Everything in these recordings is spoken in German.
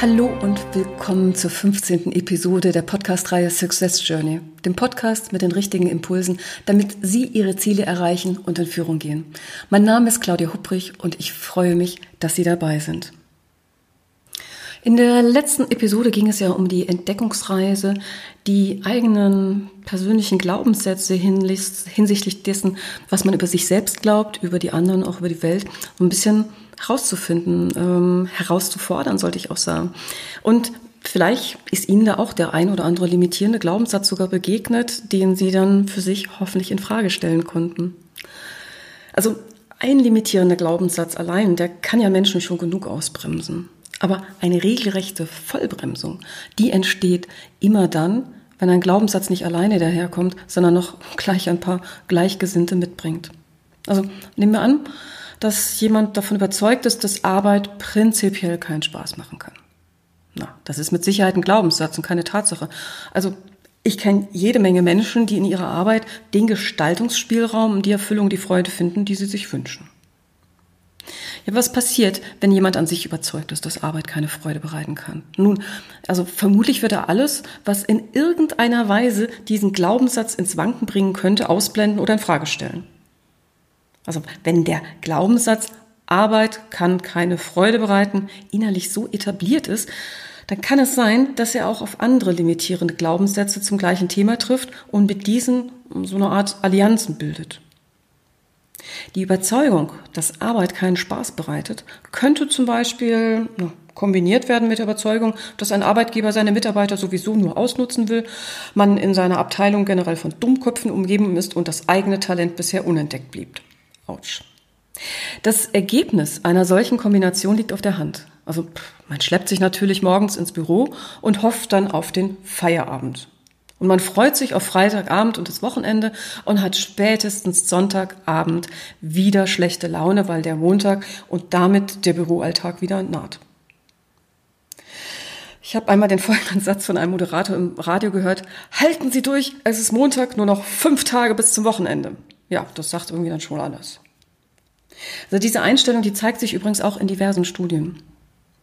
Hallo und willkommen zur 15. Episode der Podcast-Reihe Success Journey, dem Podcast mit den richtigen Impulsen, damit Sie Ihre Ziele erreichen und in Führung gehen. Mein Name ist Claudia Hupprich und ich freue mich, dass Sie dabei sind. In der letzten Episode ging es ja um die Entdeckungsreise, die eigenen persönlichen Glaubenssätze hinsichtlich dessen, was man über sich selbst glaubt, über die anderen, auch über die Welt, ein bisschen herauszufinden, ähm, herauszufordern, sollte ich auch sagen. Und vielleicht ist Ihnen da auch der ein oder andere limitierende Glaubenssatz sogar begegnet, den Sie dann für sich hoffentlich in Frage stellen konnten. Also ein limitierender Glaubenssatz allein, der kann ja Menschen schon genug ausbremsen. Aber eine regelrechte Vollbremsung, die entsteht immer dann, wenn ein Glaubenssatz nicht alleine daherkommt, sondern noch gleich ein paar Gleichgesinnte mitbringt. Also nehmen wir an, dass jemand davon überzeugt ist, dass Arbeit prinzipiell keinen Spaß machen kann. Na, das ist mit Sicherheit ein Glaubenssatz und keine Tatsache. Also ich kenne jede Menge Menschen, die in ihrer Arbeit den Gestaltungsspielraum und die Erfüllung, die Freude finden, die sie sich wünschen. Ja, was passiert, wenn jemand an sich überzeugt ist, dass Arbeit keine Freude bereiten kann? Nun, also vermutlich wird er alles, was in irgendeiner Weise diesen Glaubenssatz ins Wanken bringen könnte, ausblenden oder in Frage stellen. Also wenn der Glaubenssatz Arbeit kann keine Freude bereiten innerlich so etabliert ist, dann kann es sein, dass er auch auf andere limitierende Glaubenssätze zum gleichen Thema trifft und mit diesen so eine Art Allianzen bildet. Die Überzeugung, dass Arbeit keinen Spaß bereitet, könnte zum Beispiel kombiniert werden mit der Überzeugung, dass ein Arbeitgeber seine Mitarbeiter sowieso nur ausnutzen will, man in seiner Abteilung generell von Dummköpfen umgeben ist und das eigene Talent bisher unentdeckt blieb. Autsch. Das Ergebnis einer solchen Kombination liegt auf der Hand. Also man schleppt sich natürlich morgens ins Büro und hofft dann auf den Feierabend. Und man freut sich auf Freitagabend und das Wochenende und hat spätestens Sonntagabend wieder schlechte Laune, weil der Montag und damit der Büroalltag wieder naht. Ich habe einmal den folgenden Satz von einem Moderator im Radio gehört. Halten Sie durch, es ist Montag, nur noch fünf Tage bis zum Wochenende. Ja, das sagt irgendwie dann schon alles. Also diese Einstellung, die zeigt sich übrigens auch in diversen Studien.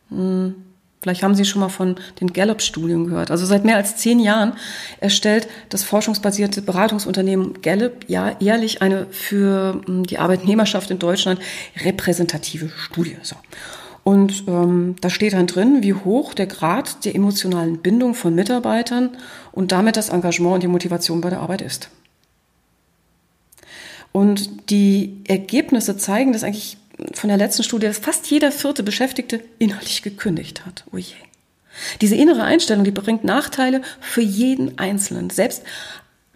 Hm, vielleicht haben Sie schon mal von den Gallup-Studien gehört. Also seit mehr als zehn Jahren erstellt das forschungsbasierte Beratungsunternehmen Gallup ja jährlich eine für hm, die Arbeitnehmerschaft in Deutschland repräsentative Studie. So. Und ähm, da steht dann drin, wie hoch der Grad der emotionalen Bindung von Mitarbeitern und damit das Engagement und die Motivation bei der Arbeit ist. Und die Ergebnisse zeigen, dass eigentlich von der letzten Studie, dass fast jeder vierte Beschäftigte innerlich gekündigt hat. Oh je. Diese innere Einstellung, die bringt Nachteile für jeden Einzelnen. Selbst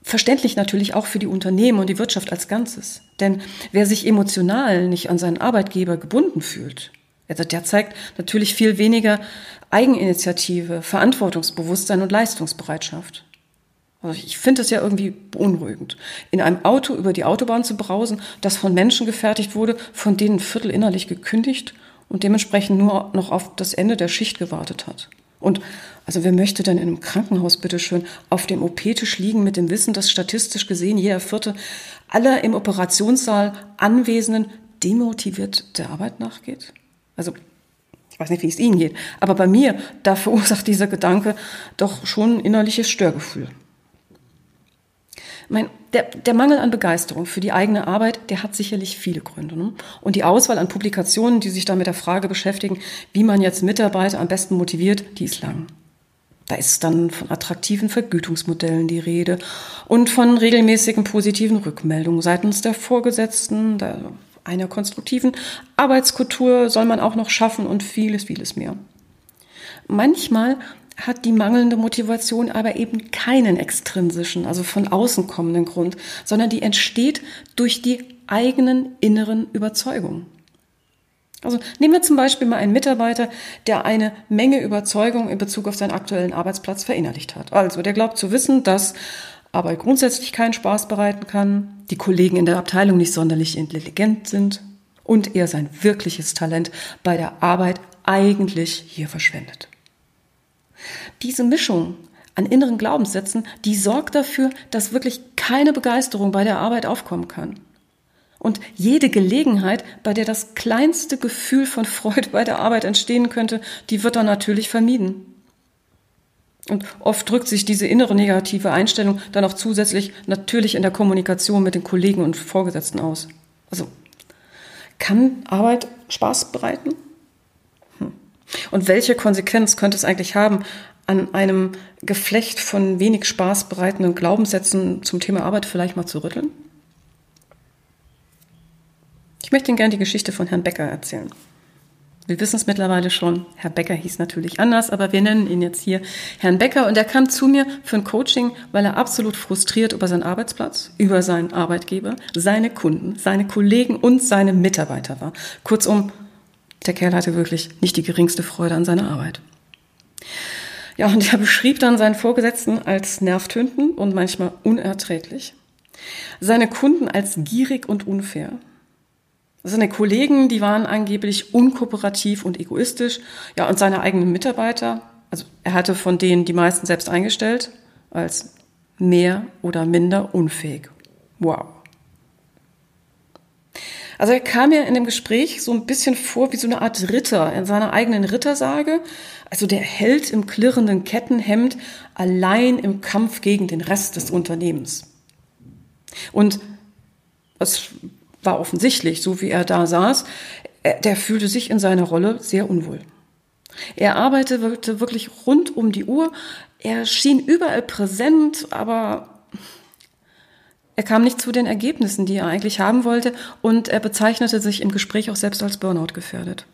verständlich natürlich auch für die Unternehmen und die Wirtschaft als Ganzes. Denn wer sich emotional nicht an seinen Arbeitgeber gebunden fühlt, also der zeigt natürlich viel weniger Eigeninitiative, Verantwortungsbewusstsein und Leistungsbereitschaft. Also ich finde es ja irgendwie beunruhigend, in einem Auto über die Autobahn zu brausen, das von Menschen gefertigt wurde, von denen ein Viertel innerlich gekündigt und dementsprechend nur noch auf das Ende der Schicht gewartet hat. Und also wer möchte denn in einem Krankenhaus bitteschön auf dem OP-Tisch liegen mit dem Wissen, dass statistisch gesehen jeder Vierte aller im Operationssaal Anwesenden demotiviert der Arbeit nachgeht? Also ich weiß nicht, wie es Ihnen geht, aber bei mir, da verursacht dieser Gedanke doch schon ein innerliches Störgefühl. Mein, der, der Mangel an Begeisterung für die eigene Arbeit, der hat sicherlich viele Gründe. Ne? Und die Auswahl an Publikationen, die sich da mit der Frage beschäftigen, wie man jetzt Mitarbeiter am besten motiviert, die ist lang. Da ist dann von attraktiven Vergütungsmodellen die Rede und von regelmäßigen positiven Rückmeldungen seitens der Vorgesetzten, der, einer konstruktiven Arbeitskultur soll man auch noch schaffen und vieles, vieles mehr. Manchmal hat die mangelnde Motivation aber eben keinen extrinsischen, also von außen kommenden Grund, sondern die entsteht durch die eigenen inneren Überzeugungen. Also nehmen wir zum Beispiel mal einen Mitarbeiter, der eine Menge Überzeugung in Bezug auf seinen aktuellen Arbeitsplatz verinnerlicht hat. Also der glaubt zu wissen, dass Arbeit grundsätzlich keinen Spaß bereiten kann, die Kollegen in der Abteilung nicht sonderlich intelligent sind und er sein wirkliches Talent bei der Arbeit eigentlich hier verschwendet. Diese Mischung an inneren Glaubenssätzen, die sorgt dafür, dass wirklich keine Begeisterung bei der Arbeit aufkommen kann. Und jede Gelegenheit, bei der das kleinste Gefühl von Freude bei der Arbeit entstehen könnte, die wird dann natürlich vermieden. Und oft drückt sich diese innere negative Einstellung dann auch zusätzlich natürlich in der Kommunikation mit den Kollegen und Vorgesetzten aus. Also kann Arbeit Spaß bereiten? Und welche Konsequenz könnte es eigentlich haben, an einem Geflecht von wenig Spaß bereitenden Glaubenssätzen zum Thema Arbeit vielleicht mal zu rütteln? Ich möchte Ihnen gerne die Geschichte von Herrn Becker erzählen. Wir wissen es mittlerweile schon. Herr Becker hieß natürlich anders, aber wir nennen ihn jetzt hier Herrn Becker. Und er kam zu mir für ein Coaching, weil er absolut frustriert über seinen Arbeitsplatz, über seinen Arbeitgeber, seine Kunden, seine Kollegen und seine Mitarbeiter war. Kurzum, der Kerl hatte wirklich nicht die geringste Freude an seiner Arbeit. Ja, und er beschrieb dann seinen Vorgesetzten als nervtötend und manchmal unerträglich. Seine Kunden als gierig und unfair seine Kollegen, die waren angeblich unkooperativ und egoistisch. Ja, und seine eigenen Mitarbeiter, also er hatte von denen die meisten selbst eingestellt, als mehr oder minder unfähig. Wow. Also er kam mir in dem Gespräch so ein bisschen vor wie so eine Art Ritter in seiner eigenen Rittersage. Also der Held im klirrenden Kettenhemd allein im Kampf gegen den Rest des Unternehmens. Und was war offensichtlich, so wie er da saß, der fühlte sich in seiner Rolle sehr unwohl. Er arbeitete wirklich rund um die Uhr, er schien überall präsent, aber er kam nicht zu den Ergebnissen, die er eigentlich haben wollte, und er bezeichnete sich im Gespräch auch selbst als Burnout gefährdet.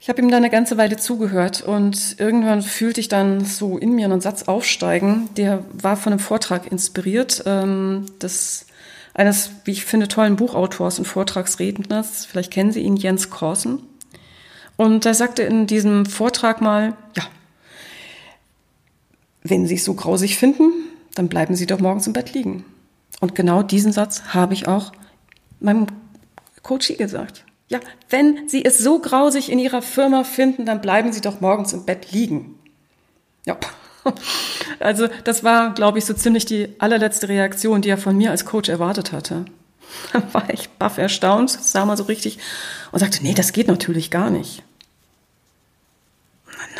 Ich habe ihm dann eine ganze Weile zugehört und irgendwann fühlte ich dann so in mir einen Satz aufsteigen, der war von einem Vortrag inspiriert, ähm, des eines, wie ich finde, tollen Buchautors und Vortragsredners. Vielleicht kennen Sie ihn, Jens Korsen. Und er sagte in diesem Vortrag mal, ja, wenn Sie es so grausig finden, dann bleiben Sie doch morgens im Bett liegen. Und genau diesen Satz habe ich auch meinem Coachie gesagt. Ja, wenn Sie es so grausig in Ihrer Firma finden, dann bleiben Sie doch morgens im Bett liegen. Ja. Also das war, glaube ich, so ziemlich die allerletzte Reaktion, die er von mir als Coach erwartet hatte. Da war ich baff erstaunt, sah mal so richtig und sagte, nee, das geht natürlich gar nicht.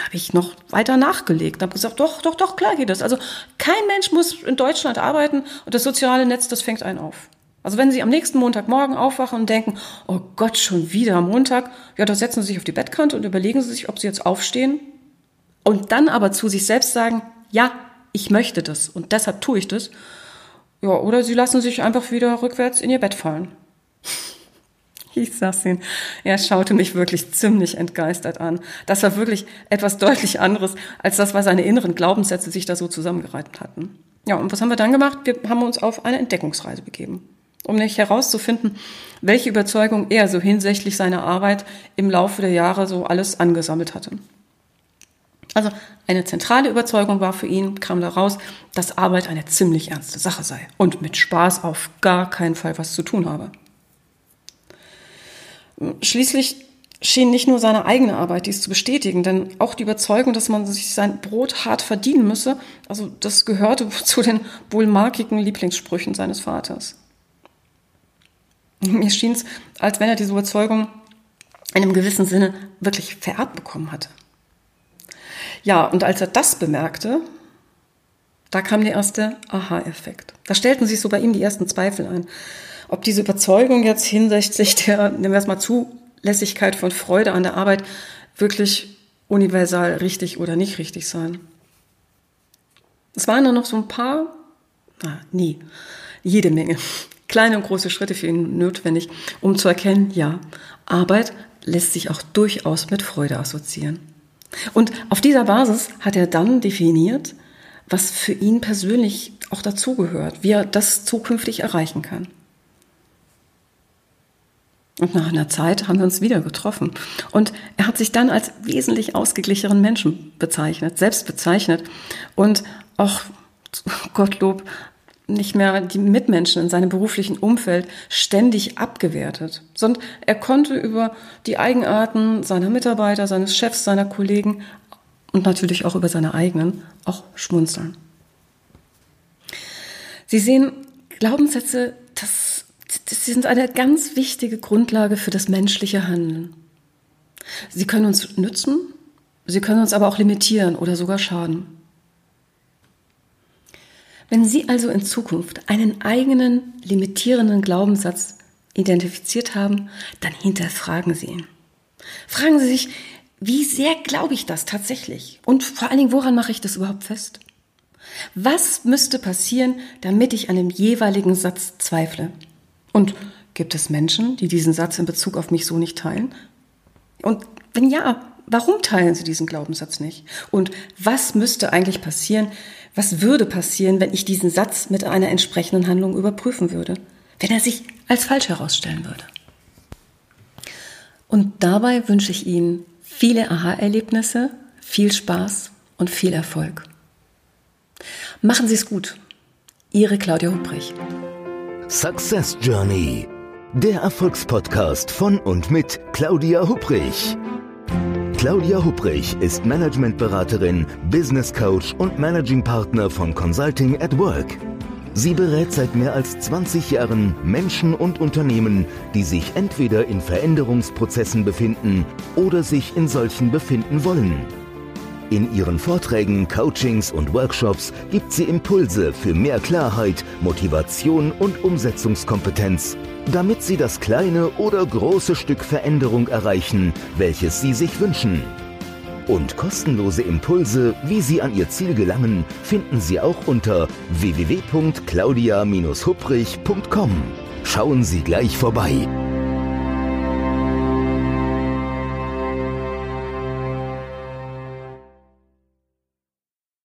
Habe ich noch weiter nachgelegt, habe gesagt, doch, doch, doch, klar geht das. Also kein Mensch muss in Deutschland arbeiten und das soziale Netz, das fängt einen auf. Also wenn Sie am nächsten Montagmorgen aufwachen und denken, oh Gott, schon wieder Montag, ja, da setzen Sie sich auf die Bettkante und überlegen Sie sich, ob Sie jetzt aufstehen und dann aber zu sich selbst sagen, ja, ich möchte das und deshalb tue ich das. Ja, oder Sie lassen sich einfach wieder rückwärts in Ihr Bett fallen. Ich sag's Ihnen. Er schaute mich wirklich ziemlich entgeistert an. Das war wirklich etwas deutlich anderes als das, was seine inneren Glaubenssätze sich da so zusammengereitet hatten. Ja, und was haben wir dann gemacht? Wir haben uns auf eine Entdeckungsreise begeben um nicht herauszufinden, welche Überzeugung er so hinsichtlich seiner Arbeit im Laufe der Jahre so alles angesammelt hatte. Also eine zentrale Überzeugung war für ihn, kam daraus, dass Arbeit eine ziemlich ernste Sache sei und mit Spaß auf gar keinen Fall was zu tun habe. Schließlich schien nicht nur seine eigene Arbeit dies zu bestätigen, denn auch die Überzeugung, dass man sich sein Brot hart verdienen müsse, also das gehörte zu den wohl markigen Lieblingssprüchen seines Vaters. Mir schien es, als wenn er diese Überzeugung in einem gewissen Sinne wirklich vererbt bekommen hatte. Ja, und als er das bemerkte, da kam der erste Aha-Effekt. Da stellten sich so bei ihm die ersten Zweifel ein, ob diese Überzeugung jetzt hinsichtlich der, nehmen wir es mal, Zulässigkeit von Freude an der Arbeit wirklich universal richtig oder nicht richtig sein. Es waren dann noch so ein paar, na, nie, jede Menge kleine und große Schritte für ihn notwendig, um zu erkennen, ja, Arbeit lässt sich auch durchaus mit Freude assoziieren. Und auf dieser Basis hat er dann definiert, was für ihn persönlich auch dazugehört, wie er das zukünftig erreichen kann. Und nach einer Zeit haben wir uns wieder getroffen. Und er hat sich dann als wesentlich ausgeglichenen Menschen bezeichnet, selbst bezeichnet. Und auch, Gottlob, nicht mehr die Mitmenschen in seinem beruflichen Umfeld ständig abgewertet, sondern er konnte über die Eigenarten seiner Mitarbeiter, seines Chefs, seiner Kollegen und natürlich auch über seine eigenen auch schmunzeln. Sie sehen, Glaubenssätze, das sind eine ganz wichtige Grundlage für das menschliche Handeln. Sie können uns nützen, sie können uns aber auch limitieren oder sogar schaden. Wenn Sie also in Zukunft einen eigenen limitierenden Glaubenssatz identifiziert haben, dann hinterfragen Sie ihn. Fragen Sie sich, wie sehr glaube ich das tatsächlich? Und vor allen Dingen, woran mache ich das überhaupt fest? Was müsste passieren, damit ich an dem jeweiligen Satz zweifle? Und gibt es Menschen, die diesen Satz in Bezug auf mich so nicht teilen? Und wenn ja, warum teilen sie diesen Glaubenssatz nicht? Und was müsste eigentlich passieren, was würde passieren, wenn ich diesen Satz mit einer entsprechenden Handlung überprüfen würde? Wenn er sich als falsch herausstellen würde? Und dabei wünsche ich Ihnen viele Aha-Erlebnisse, viel Spaß und viel Erfolg. Machen Sie es gut. Ihre Claudia Hubrich. Success Journey. Der Erfolgspodcast von und mit Claudia Hubrich. Claudia Hubrich ist Managementberaterin, Business Coach und Managing Partner von Consulting at Work. Sie berät seit mehr als 20 Jahren Menschen und Unternehmen, die sich entweder in Veränderungsprozessen befinden oder sich in solchen befinden wollen. In ihren Vorträgen, Coachings und Workshops gibt sie Impulse für mehr Klarheit, Motivation und Umsetzungskompetenz damit Sie das kleine oder große Stück Veränderung erreichen, welches Sie sich wünschen. Und kostenlose Impulse, wie Sie an Ihr Ziel gelangen, finden Sie auch unter www.claudia-hubrich.com. Schauen Sie gleich vorbei.